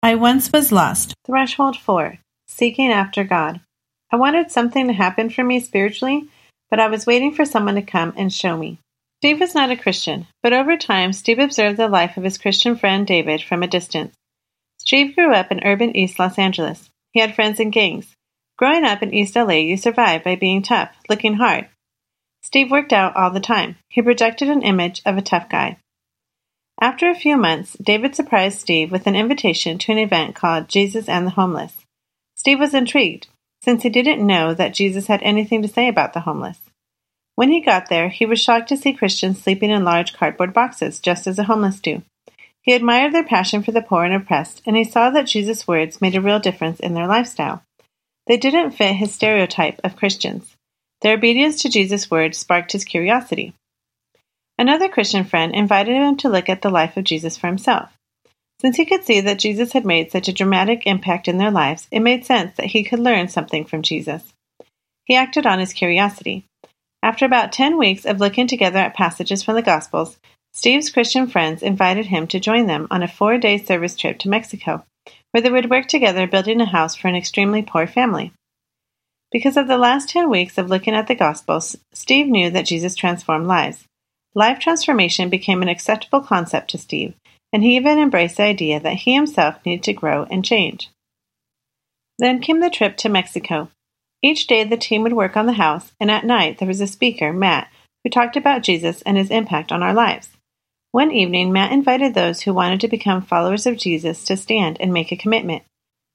I once was lost. Threshold 4 Seeking After God. I wanted something to happen for me spiritually, but I was waiting for someone to come and show me. Steve was not a Christian, but over time, Steve observed the life of his Christian friend David from a distance. Steve grew up in urban East Los Angeles. He had friends in gangs. Growing up in East LA, you survive by being tough, looking hard. Steve worked out all the time. He projected an image of a tough guy. After a few months, David surprised Steve with an invitation to an event called Jesus and the Homeless. Steve was intrigued, since he didn't know that Jesus had anything to say about the homeless. When he got there, he was shocked to see Christians sleeping in large cardboard boxes, just as the homeless do. He admired their passion for the poor and oppressed, and he saw that Jesus' words made a real difference in their lifestyle. They didn't fit his stereotype of Christians. Their obedience to Jesus' words sparked his curiosity. Another Christian friend invited him to look at the life of Jesus for himself. Since he could see that Jesus had made such a dramatic impact in their lives, it made sense that he could learn something from Jesus. He acted on his curiosity. After about 10 weeks of looking together at passages from the Gospels, Steve's Christian friends invited him to join them on a four day service trip to Mexico, where they would work together building a house for an extremely poor family. Because of the last 10 weeks of looking at the Gospels, Steve knew that Jesus transformed lives. Life transformation became an acceptable concept to Steve, and he even embraced the idea that he himself needed to grow and change. Then came the trip to Mexico. Each day the team would work on the house, and at night there was a speaker, Matt, who talked about Jesus and his impact on our lives. One evening, Matt invited those who wanted to become followers of Jesus to stand and make a commitment.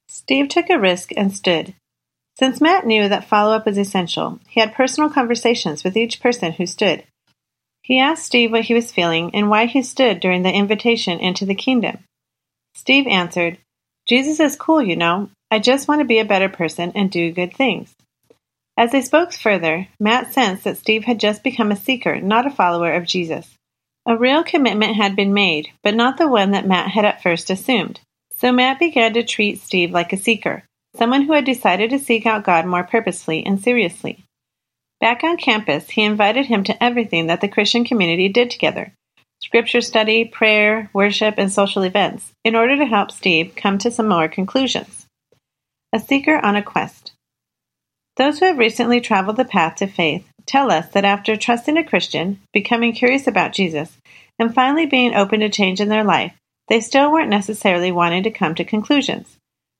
Steve took a risk and stood. Since Matt knew that follow up was essential, he had personal conversations with each person who stood. He asked Steve what he was feeling and why he stood during the invitation into the kingdom. Steve answered, Jesus is cool, you know. I just want to be a better person and do good things. As they spoke further, Matt sensed that Steve had just become a seeker, not a follower of Jesus. A real commitment had been made, but not the one that Matt had at first assumed. So Matt began to treat Steve like a seeker, someone who had decided to seek out God more purposefully and seriously. Back on campus, he invited him to everything that the Christian community did together scripture study, prayer, worship, and social events in order to help Steve come to some more conclusions. A seeker on a quest. Those who have recently traveled the path to faith tell us that after trusting a Christian, becoming curious about Jesus, and finally being open to change in their life, they still weren't necessarily wanting to come to conclusions.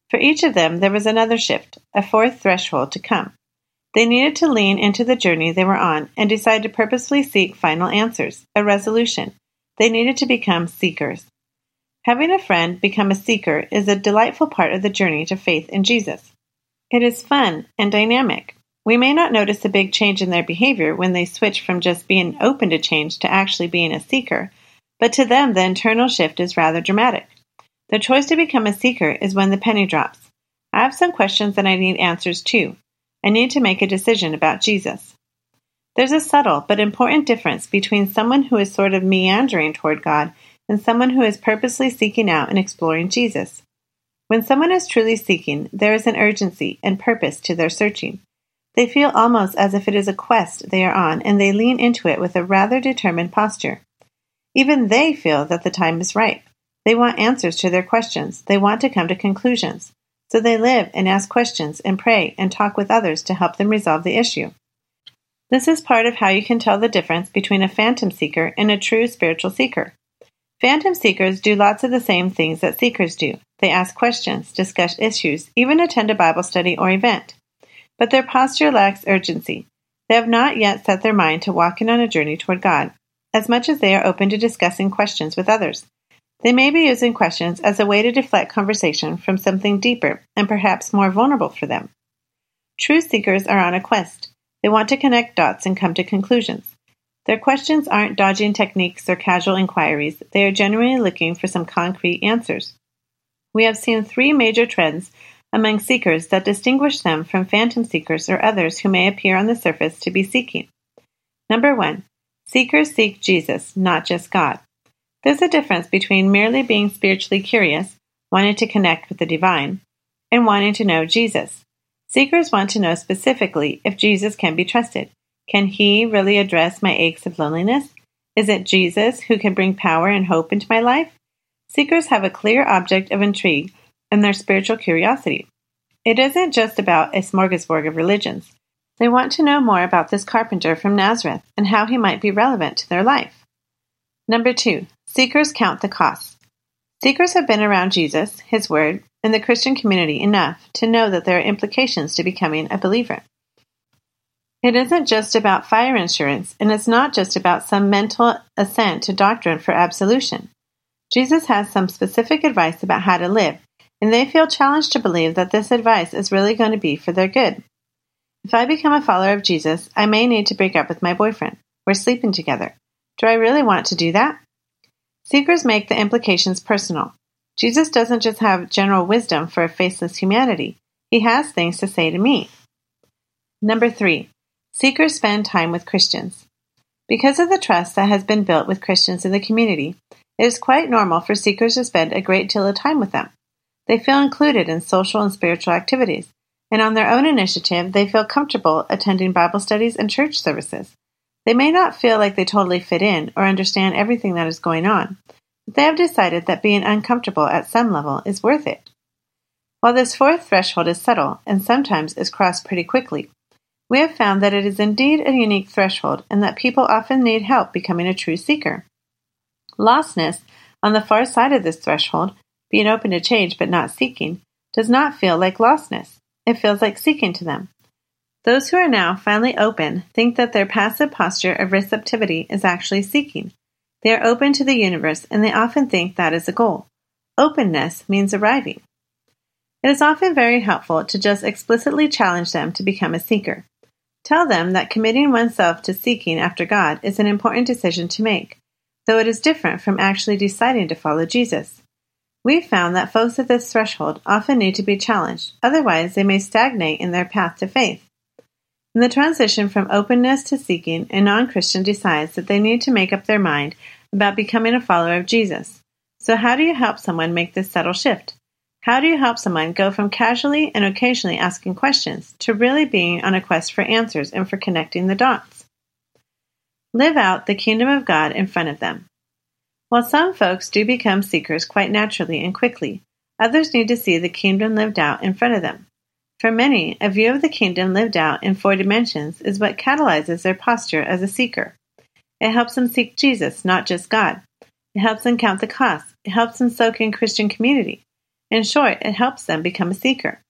For each of them, there was another shift, a fourth threshold to come. They needed to lean into the journey they were on and decide to purposefully seek final answers, a resolution. They needed to become seekers. Having a friend become a seeker is a delightful part of the journey to faith in Jesus. It is fun and dynamic. We may not notice a big change in their behavior when they switch from just being open to change to actually being a seeker, but to them the internal shift is rather dramatic. The choice to become a seeker is when the penny drops. I have some questions that I need answers to. I need to make a decision about Jesus. There's a subtle but important difference between someone who is sort of meandering toward God and someone who is purposely seeking out and exploring Jesus. When someone is truly seeking, there is an urgency and purpose to their searching. They feel almost as if it is a quest they are on, and they lean into it with a rather determined posture. Even they feel that the time is ripe. They want answers to their questions. They want to come to conclusions. So they live and ask questions and pray and talk with others to help them resolve the issue. This is part of how you can tell the difference between a phantom seeker and a true spiritual seeker. Phantom seekers do lots of the same things that seekers do. They ask questions, discuss issues, even attend a Bible study or event. But their posture lacks urgency. They have not yet set their mind to walking on a journey toward God, as much as they are open to discussing questions with others. They may be using questions as a way to deflect conversation from something deeper and perhaps more vulnerable for them. True seekers are on a quest. They want to connect dots and come to conclusions. Their questions aren't dodging techniques or casual inquiries, they are genuinely looking for some concrete answers. We have seen three major trends among seekers that distinguish them from phantom seekers or others who may appear on the surface to be seeking. Number one, seekers seek Jesus, not just God. There's a difference between merely being spiritually curious, wanting to connect with the divine, and wanting to know Jesus. Seekers want to know specifically if Jesus can be trusted. Can he really address my aches of loneliness? Is it Jesus who can bring power and hope into my life? Seekers have a clear object of intrigue and their spiritual curiosity. It isn't just about a smorgasbord of religions. They want to know more about this carpenter from Nazareth and how he might be relevant to their life. Number two, seekers count the costs. Seekers have been around Jesus, his word, and the Christian community enough to know that there are implications to becoming a believer. It isn't just about fire insurance, and it's not just about some mental assent to doctrine for absolution. Jesus has some specific advice about how to live, and they feel challenged to believe that this advice is really going to be for their good. If I become a follower of Jesus, I may need to break up with my boyfriend. We're sleeping together. Do I really want to do that? Seekers make the implications personal. Jesus doesn't just have general wisdom for a faceless humanity, he has things to say to me. Number three, seekers spend time with Christians. Because of the trust that has been built with Christians in the community, it is quite normal for seekers to spend a great deal of time with them. They feel included in social and spiritual activities, and on their own initiative, they feel comfortable attending Bible studies and church services. They may not feel like they totally fit in or understand everything that is going on, but they have decided that being uncomfortable at some level is worth it. While this fourth threshold is subtle and sometimes is crossed pretty quickly, we have found that it is indeed a unique threshold and that people often need help becoming a true seeker. Lostness, on the far side of this threshold, being open to change but not seeking, does not feel like lostness. It feels like seeking to them. Those who are now finally open think that their passive posture of receptivity is actually seeking. They are open to the universe and they often think that is a goal. Openness means arriving. It is often very helpful to just explicitly challenge them to become a seeker. Tell them that committing oneself to seeking after God is an important decision to make, though it is different from actually deciding to follow Jesus. We've found that folks at this threshold often need to be challenged, otherwise, they may stagnate in their path to faith. In the transition from openness to seeking, a non Christian decides that they need to make up their mind about becoming a follower of Jesus. So, how do you help someone make this subtle shift? How do you help someone go from casually and occasionally asking questions to really being on a quest for answers and for connecting the dots? Live out the kingdom of God in front of them. While some folks do become seekers quite naturally and quickly, others need to see the kingdom lived out in front of them. For many, a view of the kingdom lived out in four dimensions is what catalyzes their posture as a seeker. It helps them seek Jesus, not just God. It helps them count the costs. It helps them soak in Christian community. In short, it helps them become a seeker.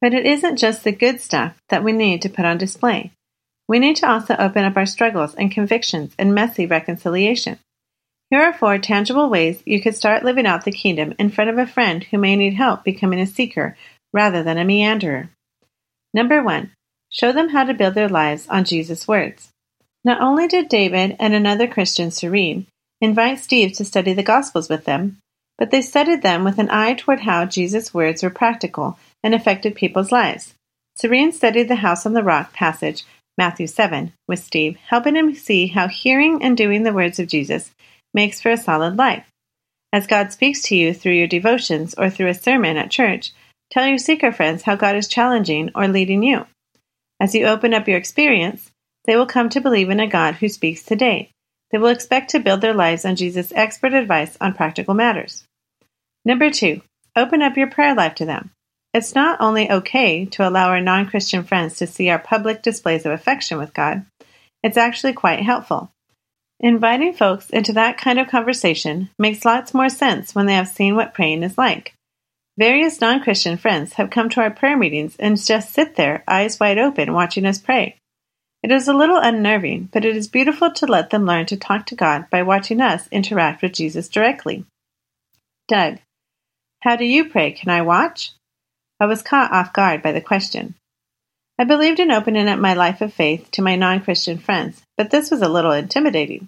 But it isn't just the good stuff that we need to put on display. We need to also open up our struggles and convictions and messy reconciliation. Here are four tangible ways you could start living out the kingdom in front of a friend who may need help becoming a seeker rather than a meanderer. Number one, show them how to build their lives on Jesus' words. Not only did David and another Christian, Serene, invite Steve to study the Gospels with them, but they studied them with an eye toward how Jesus' words were practical and affected people's lives. Serene studied the House on the Rock passage, Matthew 7, with Steve, helping him see how hearing and doing the words of Jesus makes for a solid life. As God speaks to you through your devotions or through a sermon at church, Tell your seeker friends how God is challenging or leading you. As you open up your experience, they will come to believe in a God who speaks today. They will expect to build their lives on Jesus' expert advice on practical matters. Number two, open up your prayer life to them. It's not only okay to allow our non Christian friends to see our public displays of affection with God, it's actually quite helpful. Inviting folks into that kind of conversation makes lots more sense when they have seen what praying is like. Various non Christian friends have come to our prayer meetings and just sit there, eyes wide open, watching us pray. It is a little unnerving, but it is beautiful to let them learn to talk to God by watching us interact with Jesus directly. Doug, how do you pray? Can I watch? I was caught off guard by the question. I believed in opening up my life of faith to my non Christian friends, but this was a little intimidating.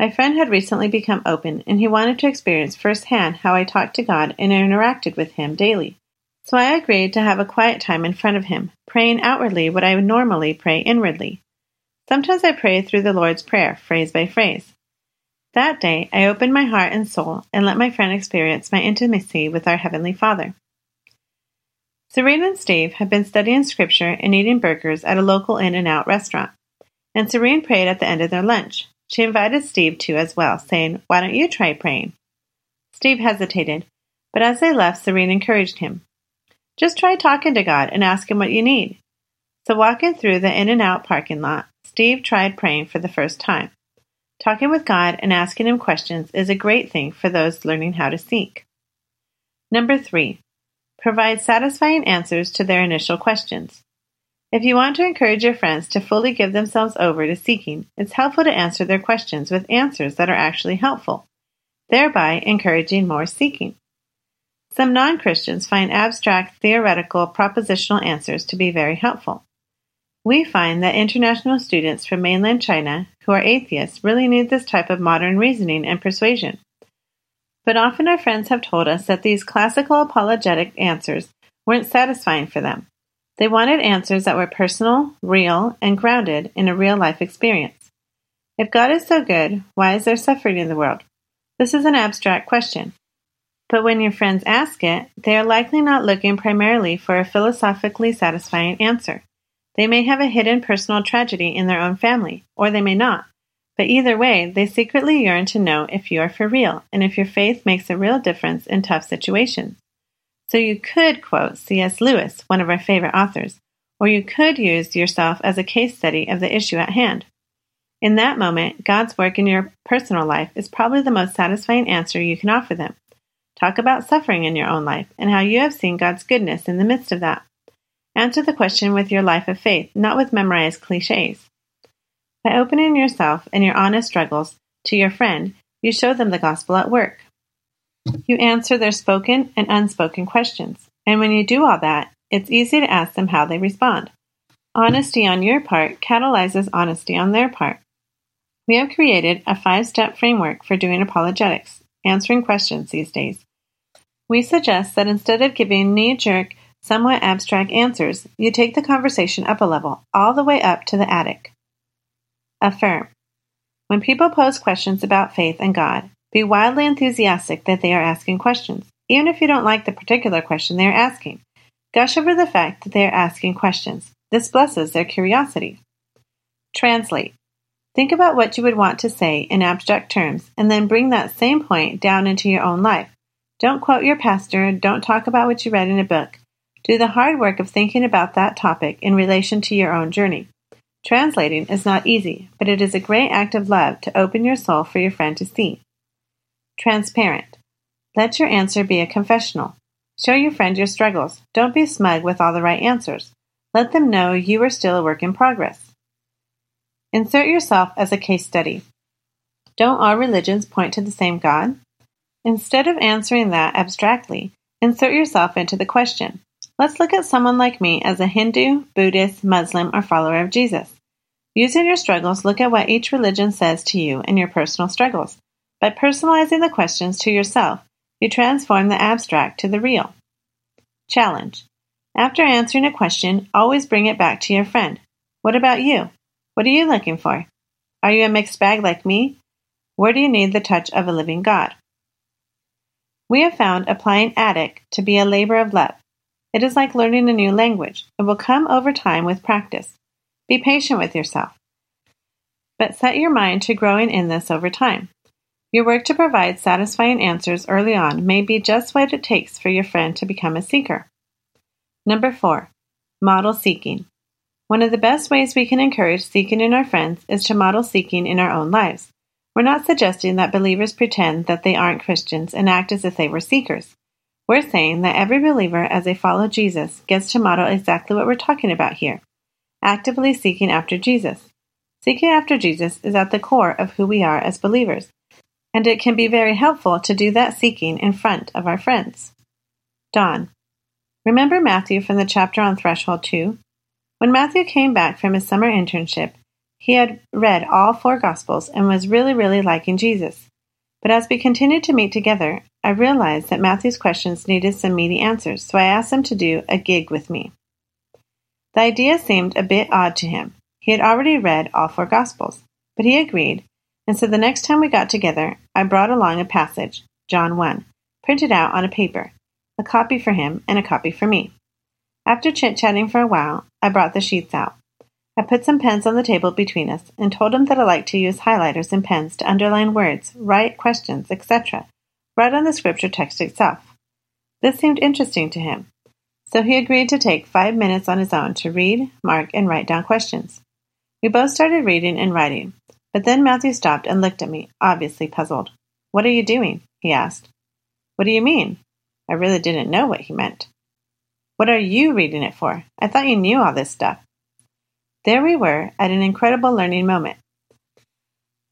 My friend had recently become open, and he wanted to experience firsthand how I talked to God and interacted with Him daily. So I agreed to have a quiet time in front of Him, praying outwardly what I would normally pray inwardly. Sometimes I prayed through the Lord's Prayer, phrase by phrase. That day, I opened my heart and soul and let my friend experience my intimacy with our Heavenly Father. Serene and Steve had been studying Scripture and eating burgers at a local In N Out restaurant, and Serene prayed at the end of their lunch. She invited Steve to as well, saying, Why don't you try praying? Steve hesitated. But as they left, Serene encouraged him. Just try talking to God and ask Him what you need. So, walking through the In N Out parking lot, Steve tried praying for the first time. Talking with God and asking Him questions is a great thing for those learning how to seek. Number three, provide satisfying answers to their initial questions. If you want to encourage your friends to fully give themselves over to seeking, it's helpful to answer their questions with answers that are actually helpful, thereby encouraging more seeking. Some non Christians find abstract, theoretical, propositional answers to be very helpful. We find that international students from mainland China who are atheists really need this type of modern reasoning and persuasion. But often our friends have told us that these classical apologetic answers weren't satisfying for them. They wanted answers that were personal, real, and grounded in a real life experience. If God is so good, why is there suffering in the world? This is an abstract question. But when your friends ask it, they are likely not looking primarily for a philosophically satisfying answer. They may have a hidden personal tragedy in their own family, or they may not. But either way, they secretly yearn to know if you are for real and if your faith makes a real difference in tough situations. So you could quote C.S. Lewis, one of our favorite authors, or you could use yourself as a case study of the issue at hand. In that moment, God's work in your personal life is probably the most satisfying answer you can offer them. Talk about suffering in your own life and how you have seen God's goodness in the midst of that. Answer the question with your life of faith, not with memorized cliches. By opening yourself and your honest struggles to your friend, you show them the gospel at work. You answer their spoken and unspoken questions. And when you do all that, it's easy to ask them how they respond. Honesty on your part catalyzes honesty on their part. We have created a five step framework for doing apologetics, answering questions these days. We suggest that instead of giving knee jerk, somewhat abstract answers, you take the conversation up a level, all the way up to the attic. Affirm. When people pose questions about faith and God, be wildly enthusiastic that they are asking questions, even if you don't like the particular question they are asking. Gush over the fact that they are asking questions. This blesses their curiosity. Translate. Think about what you would want to say in abstract terms and then bring that same point down into your own life. Don't quote your pastor, don't talk about what you read in a book. Do the hard work of thinking about that topic in relation to your own journey. Translating is not easy, but it is a great act of love to open your soul for your friend to see. Transparent. Let your answer be a confessional. Show your friend your struggles. Don't be smug with all the right answers. Let them know you are still a work in progress. Insert yourself as a case study. Don't all religions point to the same God? Instead of answering that abstractly, insert yourself into the question. Let's look at someone like me as a Hindu, Buddhist, Muslim, or follower of Jesus. Using your struggles, look at what each religion says to you and your personal struggles. By personalizing the questions to yourself, you transform the abstract to the real. Challenge. After answering a question, always bring it back to your friend. What about you? What are you looking for? Are you a mixed bag like me? Where do you need the touch of a living God? We have found applying attic to be a labor of love. It is like learning a new language. It will come over time with practice. Be patient with yourself. But set your mind to growing in this over time. Your work to provide satisfying answers early on may be just what it takes for your friend to become a seeker. Number four, model seeking. One of the best ways we can encourage seeking in our friends is to model seeking in our own lives. We're not suggesting that believers pretend that they aren't Christians and act as if they were seekers. We're saying that every believer, as they follow Jesus, gets to model exactly what we're talking about here actively seeking after Jesus. Seeking after Jesus is at the core of who we are as believers, and it can be very helpful to do that seeking in front of our friends. Don. Remember Matthew from the chapter on Threshold 2? When Matthew came back from his summer internship, he had read all four Gospels and was really, really liking Jesus. But as we continued to meet together, I realized that Matthew's questions needed some meaty answers, so I asked him to do a gig with me. The idea seemed a bit odd to him. He had already read all four Gospels, but he agreed, and so the next time we got together, I brought along a passage, John 1, printed out on a paper, a copy for him and a copy for me. After chit chatting for a while, I brought the sheets out. I put some pens on the table between us and told him that I liked to use highlighters and pens to underline words, write questions, etc., right on the scripture text itself. This seemed interesting to him, so he agreed to take five minutes on his own to read, mark, and write down questions. We both started reading and writing, but then Matthew stopped and looked at me, obviously puzzled. What are you doing? he asked. What do you mean? I really didn't know what he meant. What are you reading it for? I thought you knew all this stuff. There we were at an incredible learning moment.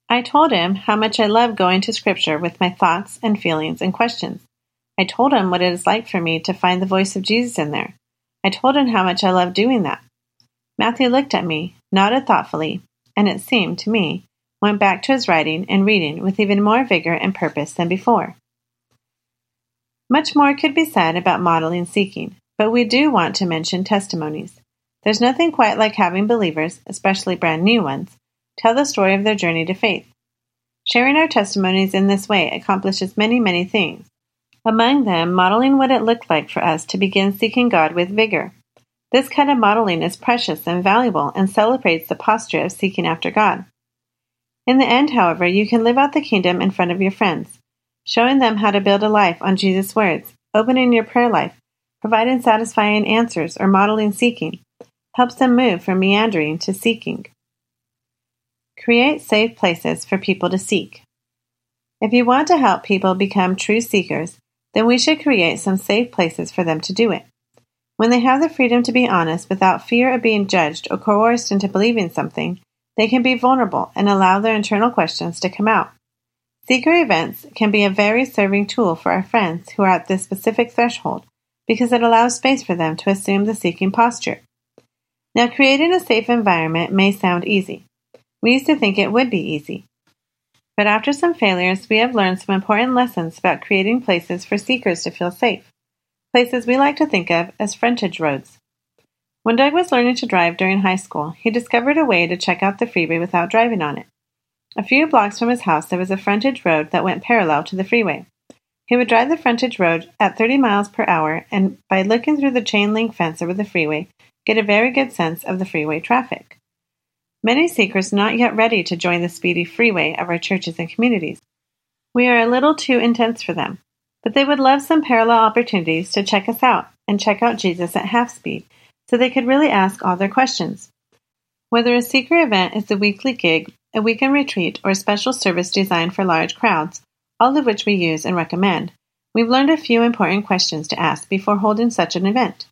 I told him how much I love going to Scripture with my thoughts and feelings and questions. I told him what it is like for me to find the voice of Jesus in there. I told him how much I love doing that. Matthew looked at me, nodded thoughtfully, and it seemed to me, went back to his writing and reading with even more vigor and purpose than before. Much more could be said about modeling seeking, but we do want to mention testimonies. There's nothing quite like having believers, especially brand new ones, tell the story of their journey to faith. Sharing our testimonies in this way accomplishes many, many things. Among them, modeling what it looked like for us to begin seeking God with vigor. This kind of modeling is precious and valuable and celebrates the posture of seeking after God. In the end, however, you can live out the kingdom in front of your friends, showing them how to build a life on Jesus' words, opening your prayer life, providing satisfying answers, or modeling seeking, helps them move from meandering to seeking. Create safe places for people to seek. If you want to help people become true seekers, then we should create some safe places for them to do it. When they have the freedom to be honest without fear of being judged or coerced into believing something, they can be vulnerable and allow their internal questions to come out. Seeker events can be a very serving tool for our friends who are at this specific threshold because it allows space for them to assume the seeking posture. Now, creating a safe environment may sound easy. We used to think it would be easy. But after some failures, we have learned some important lessons about creating places for seekers to feel safe. Places we like to think of as frontage roads. When Doug was learning to drive during high school, he discovered a way to check out the freeway without driving on it. A few blocks from his house, there was a frontage road that went parallel to the freeway. He would drive the frontage road at 30 miles per hour and, by looking through the chain link fence over the freeway, get a very good sense of the freeway traffic. Many seekers not yet ready to join the speedy freeway of our churches and communities. We are a little too intense for them, but they would love some parallel opportunities to check us out and check out Jesus at half speed so they could really ask all their questions. Whether a seeker event is a weekly gig, a weekend retreat, or a special service designed for large crowds, all of which we use and recommend, we've learned a few important questions to ask before holding such an event.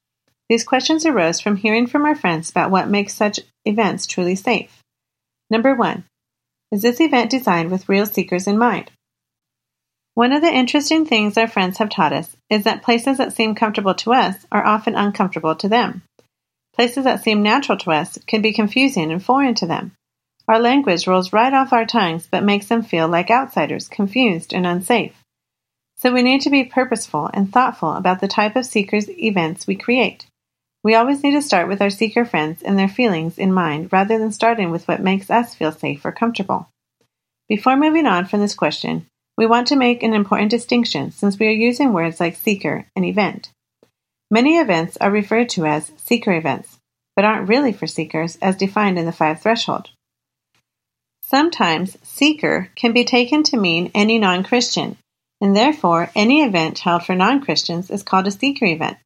These questions arose from hearing from our friends about what makes such events truly safe. Number one, is this event designed with real seekers in mind? One of the interesting things our friends have taught us is that places that seem comfortable to us are often uncomfortable to them. Places that seem natural to us can be confusing and foreign to them. Our language rolls right off our tongues but makes them feel like outsiders, confused, and unsafe. So we need to be purposeful and thoughtful about the type of seekers events we create. We always need to start with our seeker friends and their feelings in mind rather than starting with what makes us feel safe or comfortable. Before moving on from this question, we want to make an important distinction since we are using words like seeker and event. Many events are referred to as seeker events, but aren't really for seekers as defined in the five threshold. Sometimes seeker can be taken to mean any non Christian, and therefore any event held for non Christians is called a seeker event.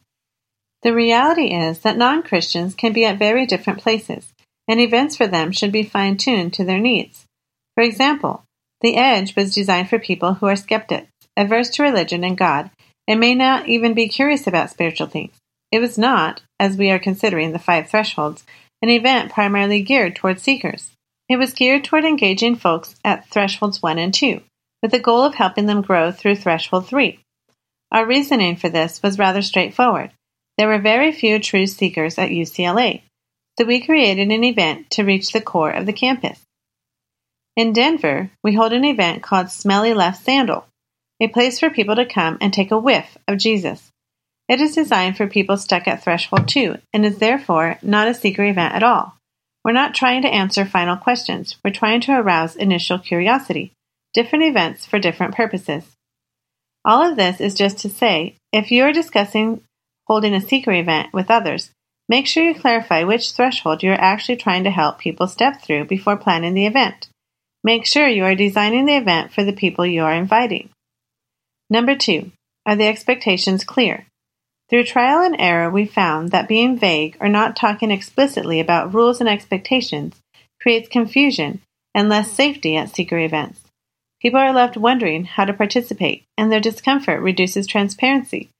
The reality is that non Christians can be at very different places, and events for them should be fine tuned to their needs. For example, The Edge was designed for people who are skeptics, averse to religion and God, and may not even be curious about spiritual things. It was not, as we are considering the five thresholds, an event primarily geared toward seekers. It was geared toward engaging folks at thresholds 1 and 2, with the goal of helping them grow through threshold 3. Our reasoning for this was rather straightforward. There were very few true seekers at UCLA, so we created an event to reach the core of the campus. In Denver, we hold an event called Smelly Left Sandal, a place for people to come and take a whiff of Jesus. It is designed for people stuck at threshold 2 and is therefore not a seeker event at all. We're not trying to answer final questions, we're trying to arouse initial curiosity. Different events for different purposes. All of this is just to say, if you are discussing holding a seeker event with others, make sure you clarify which threshold you are actually trying to help people step through before planning the event. Make sure you are designing the event for the people you are inviting. Number two, Are the expectations clear? Through trial and error, we found that being vague or not talking explicitly about rules and expectations creates confusion and less safety at seeker events. People are left wondering how to participate, and their discomfort reduces transparency.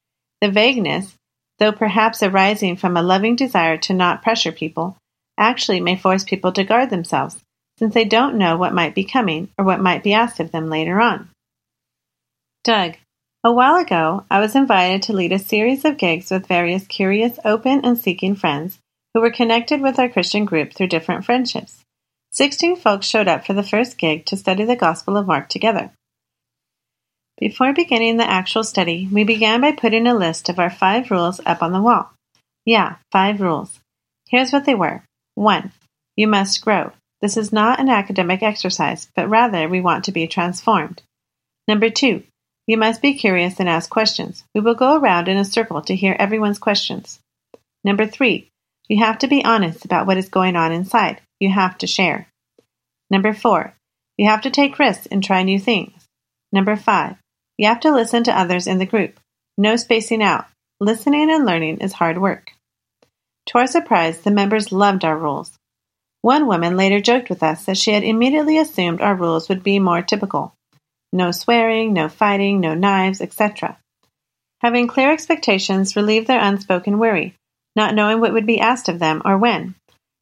The vagueness, though perhaps arising from a loving desire to not pressure people, actually may force people to guard themselves, since they don't know what might be coming or what might be asked of them later on. Doug, a while ago, I was invited to lead a series of gigs with various curious, open, and seeking friends who were connected with our Christian group through different friendships. Sixteen folks showed up for the first gig to study the Gospel of Mark together. Before beginning the actual study, we began by putting a list of our five rules up on the wall. Yeah, five rules. Here's what they were 1. You must grow. This is not an academic exercise, but rather we want to be transformed. Number 2. You must be curious and ask questions. We will go around in a circle to hear everyone's questions. Number 3. You have to be honest about what is going on inside. You have to share. Number four, you have to take risks and try new things. Number five, you have to listen to others in the group. No spacing out. Listening and learning is hard work. To our surprise, the members loved our rules. One woman later joked with us that she had immediately assumed our rules would be more typical no swearing, no fighting, no knives, etc. Having clear expectations relieved their unspoken worry, not knowing what would be asked of them or when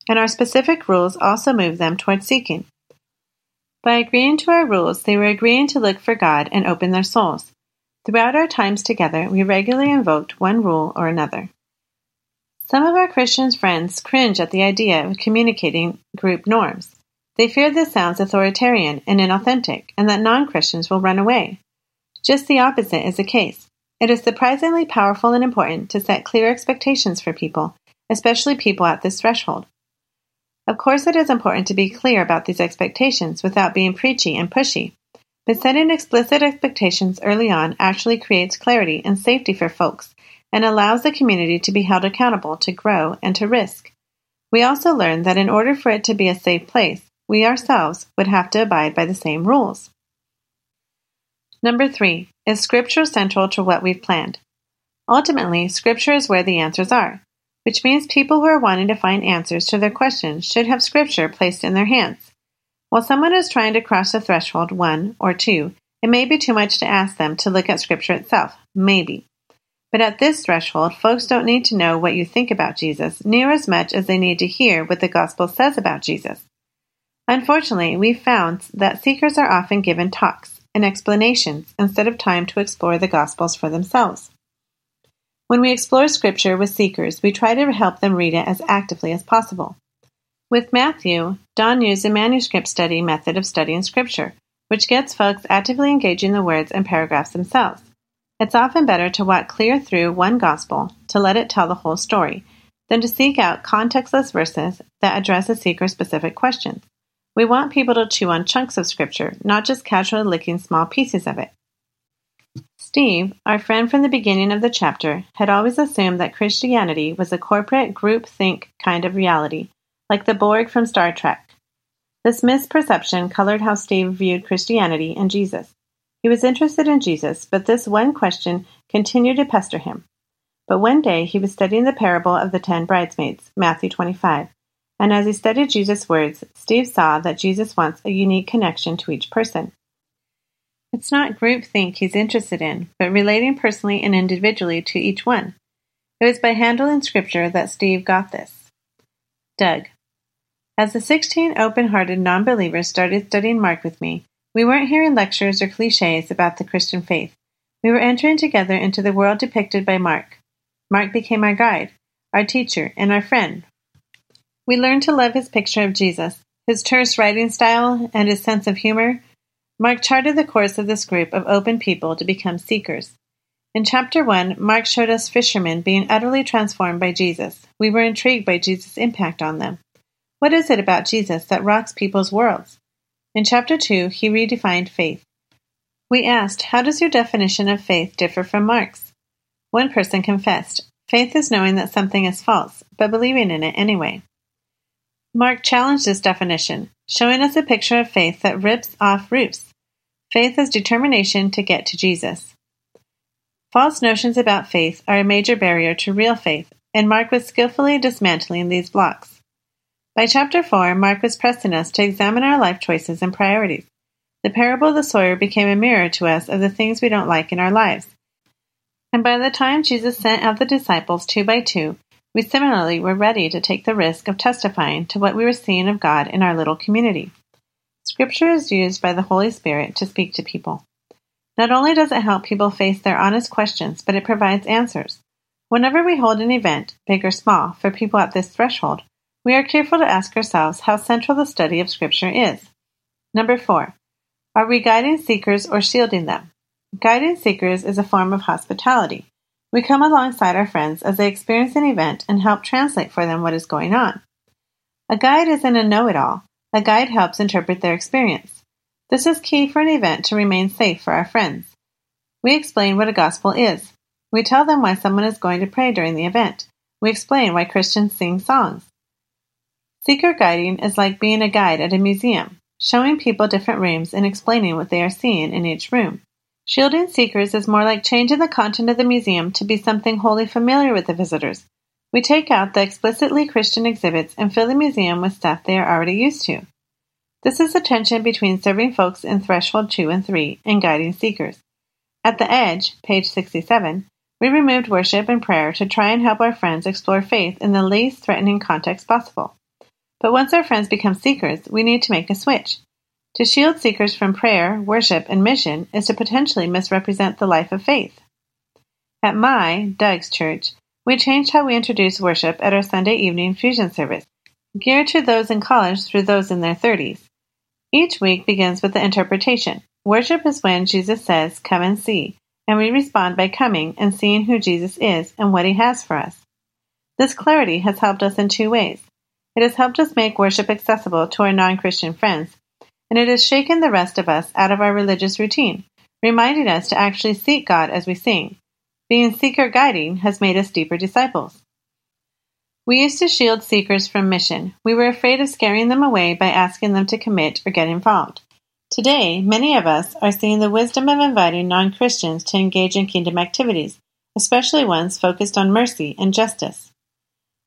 and our specific rules also move them toward seeking. By agreeing to our rules, they were agreeing to look for God and open their souls. Throughout our times together, we regularly invoked one rule or another. Some of our Christian friends cringe at the idea of communicating group norms. They fear this sounds authoritarian and inauthentic, and that non Christians will run away. Just the opposite is the case. It is surprisingly powerful and important to set clear expectations for people, especially people at this threshold. Of course, it is important to be clear about these expectations without being preachy and pushy. But setting explicit expectations early on actually creates clarity and safety for folks and allows the community to be held accountable to grow and to risk. We also learned that in order for it to be a safe place, we ourselves would have to abide by the same rules. Number three, is Scripture central to what we've planned? Ultimately, Scripture is where the answers are which means people who are wanting to find answers to their questions should have Scripture placed in their hands. While someone is trying to cross the threshold one or two, it may be too much to ask them to look at Scripture itself. Maybe. But at this threshold, folks don't need to know what you think about Jesus near as much as they need to hear what the gospel says about Jesus. Unfortunately, we've found that seekers are often given talks and explanations instead of time to explore the gospels for themselves. When we explore Scripture with seekers, we try to help them read it as actively as possible. With Matthew, Don used a manuscript study method of studying Scripture, which gets folks actively engaging the words and paragraphs themselves. It's often better to walk clear through one gospel to let it tell the whole story than to seek out contextless verses that address a seeker's specific questions. We want people to chew on chunks of Scripture, not just casually licking small pieces of it. Steve, our friend from the beginning of the chapter, had always assumed that Christianity was a corporate group think kind of reality, like the Borg from Star Trek. This misperception colored how Steve viewed Christianity and Jesus. He was interested in Jesus, but this one question continued to pester him. But one day he was studying the parable of the ten bridesmaids, Matthew 25, and as he studied Jesus' words, Steve saw that Jesus wants a unique connection to each person. It's not groupthink he's interested in, but relating personally and individually to each one. It was by handling Scripture that Steve got this. Doug. As the 16 open hearted non believers started studying Mark with me, we weren't hearing lectures or cliches about the Christian faith. We were entering together into the world depicted by Mark. Mark became our guide, our teacher, and our friend. We learned to love his picture of Jesus, his terse writing style, and his sense of humor Mark charted the course of this group of open people to become seekers. In chapter 1, Mark showed us fishermen being utterly transformed by Jesus. We were intrigued by Jesus' impact on them. What is it about Jesus that rocks people's worlds? In chapter 2, he redefined faith. We asked, How does your definition of faith differ from Mark's? One person confessed, Faith is knowing that something is false, but believing in it anyway. Mark challenged this definition, showing us a picture of faith that rips off roofs. Faith is determination to get to Jesus. False notions about faith are a major barrier to real faith, and Mark was skillfully dismantling these blocks. By chapter 4, Mark was pressing us to examine our life choices and priorities. The parable of the sower became a mirror to us of the things we don't like in our lives. And by the time Jesus sent out the disciples two by two, we similarly were ready to take the risk of testifying to what we were seeing of God in our little community. Scripture is used by the Holy Spirit to speak to people. Not only does it help people face their honest questions, but it provides answers. Whenever we hold an event, big or small, for people at this threshold, we are careful to ask ourselves how central the study of Scripture is. Number four, are we guiding seekers or shielding them? Guiding seekers is a form of hospitality. We come alongside our friends as they experience an event and help translate for them what is going on. A guide isn't a know it all, a guide helps interpret their experience. This is key for an event to remain safe for our friends. We explain what a gospel is. We tell them why someone is going to pray during the event. We explain why Christians sing songs. Seeker guiding is like being a guide at a museum, showing people different rooms and explaining what they are seeing in each room. Shielding seekers is more like changing the content of the museum to be something wholly familiar with the visitors. We take out the explicitly Christian exhibits and fill the museum with stuff they are already used to. This is the tension between serving folks in threshold 2 and 3 and guiding seekers. At the edge, page 67, we removed worship and prayer to try and help our friends explore faith in the least threatening context possible. But once our friends become seekers, we need to make a switch. To shield seekers from prayer, worship, and mission is to potentially misrepresent the life of faith. At my, Doug's church, we changed how we introduce worship at our Sunday evening fusion service, geared to those in college through those in their 30s. Each week begins with the interpretation. Worship is when Jesus says, Come and see, and we respond by coming and seeing who Jesus is and what he has for us. This clarity has helped us in two ways. It has helped us make worship accessible to our non Christian friends and it has shaken the rest of us out of our religious routine, reminding us to actually seek God as we sing. Being seeker guiding has made us deeper disciples. We used to shield seekers from mission. We were afraid of scaring them away by asking them to commit or get involved. Today, many of us are seeing the wisdom of inviting non Christians to engage in kingdom activities, especially ones focused on mercy and justice.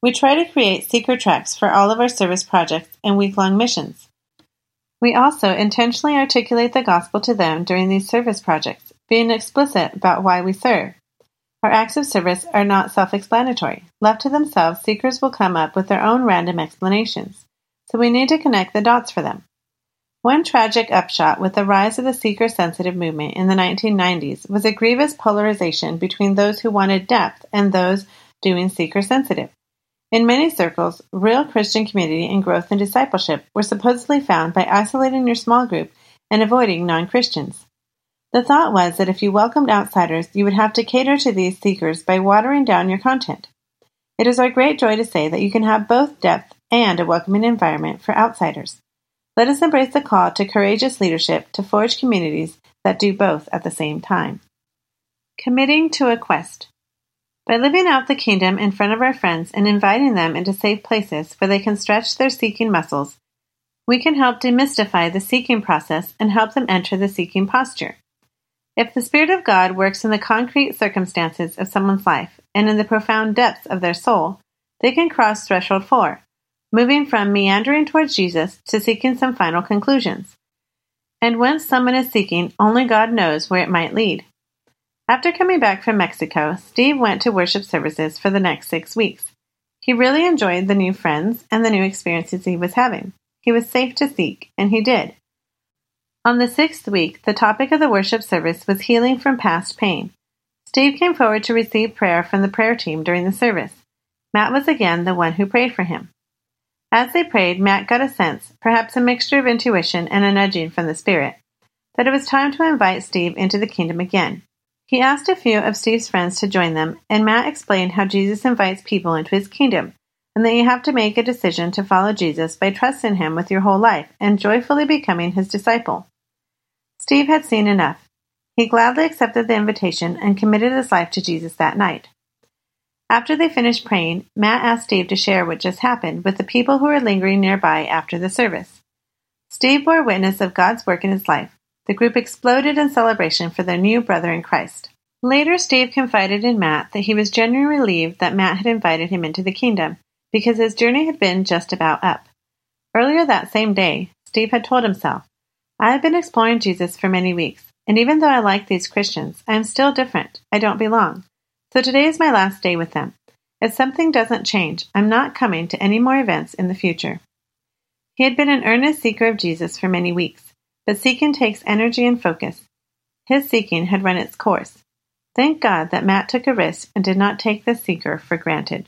We try to create seeker tracks for all of our service projects and week long missions. We also intentionally articulate the gospel to them during these service projects, being explicit about why we serve. Our acts of service are not self explanatory. Left to themselves, seekers will come up with their own random explanations, so we need to connect the dots for them. One tragic upshot with the rise of the seeker sensitive movement in the 1990s was a grievous polarization between those who wanted depth and those doing seeker sensitive. In many circles, real Christian community and growth and discipleship were supposedly found by isolating your small group and avoiding non Christians. The thought was that if you welcomed outsiders, you would have to cater to these seekers by watering down your content. It is our great joy to say that you can have both depth and a welcoming environment for outsiders. Let us embrace the call to courageous leadership to forge communities that do both at the same time. Committing to a quest. By living out the kingdom in front of our friends and inviting them into safe places where they can stretch their seeking muscles, we can help demystify the seeking process and help them enter the seeking posture. If the Spirit of God works in the concrete circumstances of someone's life and in the profound depths of their soul, they can cross threshold four, moving from meandering towards Jesus to seeking some final conclusions. And when someone is seeking, only God knows where it might lead. After coming back from Mexico, Steve went to worship services for the next six weeks. He really enjoyed the new friends and the new experiences he was having. He was safe to seek, and he did. On the sixth week, the topic of the worship service was healing from past pain. Steve came forward to receive prayer from the prayer team during the service. Matt was again the one who prayed for him. As they prayed, Matt got a sense, perhaps a mixture of intuition and a nudging from the Spirit, that it was time to invite Steve into the kingdom again. He asked a few of Steve's friends to join them, and Matt explained how Jesus invites people into his kingdom, and that you have to make a decision to follow Jesus by trusting him with your whole life and joyfully becoming his disciple. Steve had seen enough. He gladly accepted the invitation and committed his life to Jesus that night. After they finished praying, Matt asked Steve to share what just happened with the people who were lingering nearby after the service. Steve bore witness of God's work in his life, the group exploded in celebration for their new brother in Christ. Later, Steve confided in Matt that he was genuinely relieved that Matt had invited him into the kingdom because his journey had been just about up. Earlier that same day, Steve had told himself, I have been exploring Jesus for many weeks, and even though I like these Christians, I am still different. I don't belong. So today is my last day with them. If something doesn't change, I'm not coming to any more events in the future. He had been an earnest seeker of Jesus for many weeks, but seeking takes energy and focus. His seeking had run its course. Thank God that Matt took a risk and did not take the seeker for granted.